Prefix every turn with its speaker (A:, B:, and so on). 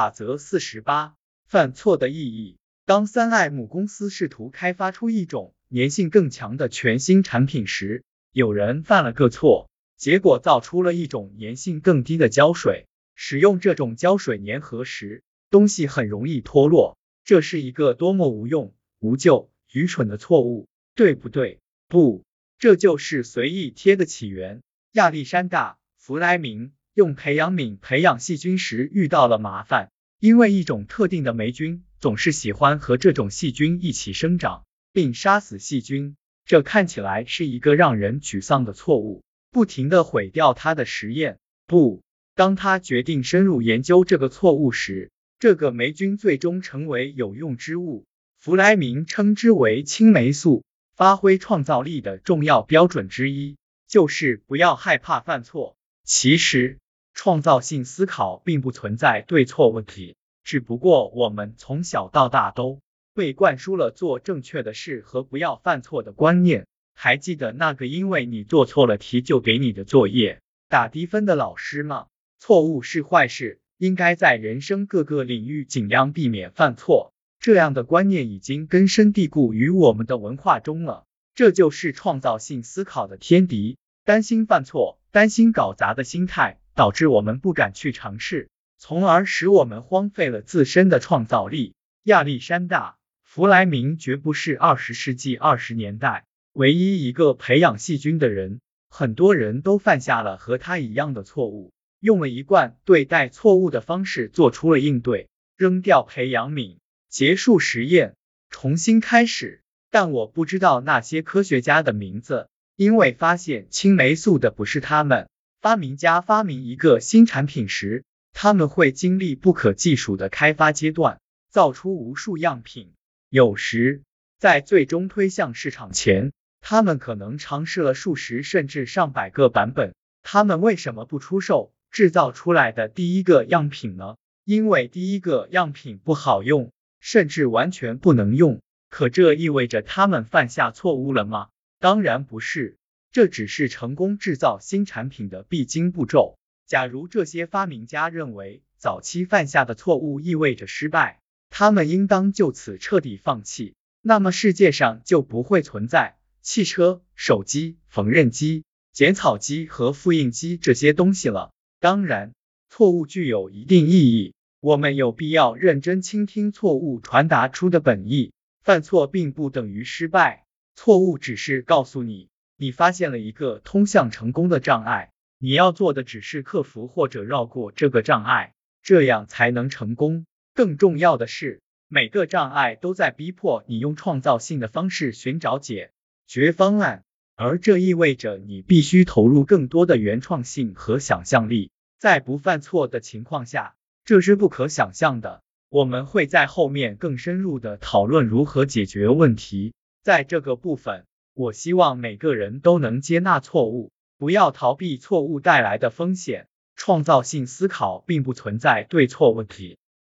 A: 法则四十八：犯错的意义。当三爱母公司试图开发出一种粘性更强的全新产品时，有人犯了个错，结果造出了一种粘性更低的胶水。使用这种胶水粘合时，东西很容易脱落。这是一个多么无用、无救、愚蠢的错误，对不对？不，这就是随意贴的起源。亚历山大·弗莱明用培养皿培养细菌时遇到了麻烦，因为一种特定的霉菌总是喜欢和这种细菌一起生长，并杀死细菌。这看起来是一个让人沮丧的错误，不停的毁掉他的实验。不，当他决定深入研究这个错误时，这个霉菌最终成为有用之物。弗莱明称之为青霉素。发挥创造力的重要标准之一，就是不要害怕犯错。其实，创造性思考并不存在对错问题，只不过我们从小到大都被灌输了做正确的事和不要犯错的观念。还记得那个因为你做错了题就给你的作业打低分的老师吗？错误是坏事，应该在人生各个领域尽量避免犯错。这样的观念已经根深蒂固于我们的文化中了，这就是创造性思考的天敌。担心犯错、担心搞砸的心态，导致我们不敢去尝试，从而使我们荒废了自身的创造力。亚历山大·弗莱明绝不是二十世纪二十年代唯一一个培养细菌的人，很多人都犯下了和他一样的错误，用了一贯对待错误的方式做出了应对，扔掉培养皿。结束实验，重新开始。但我不知道那些科学家的名字，因为发现青霉素的不是他们。发明家发明一个新产品时，他们会经历不可计数的开发阶段，造出无数样品。有时，在最终推向市场前，他们可能尝试了数十甚至上百个版本。他们为什么不出售制造出来的第一个样品呢？因为第一个样品不好用。甚至完全不能用，可这意味着他们犯下错误了吗？当然不是，这只是成功制造新产品的必经步骤。假如这些发明家认为早期犯下的错误意味着失败，他们应当就此彻底放弃，那么世界上就不会存在汽车、手机、缝纫机、剪草机和复印机这些东西了。当然，错误具有一定意义。我们有必要认真倾听错误传达出的本意。犯错并不等于失败，错误只是告诉你，你发现了一个通向成功的障碍，你要做的只是克服或者绕过这个障碍，这样才能成功。更重要的是，每个障碍都在逼迫你用创造性的方式寻找解决方案，而这意味着你必须投入更多的原创性和想象力。在不犯错的情况下。这是不可想象的。我们会在后面更深入的讨论如何解决问题。在这个部分，我希望每个人都能接纳错误，不要逃避错误带来的风险。创造性思考并不存在对错问题。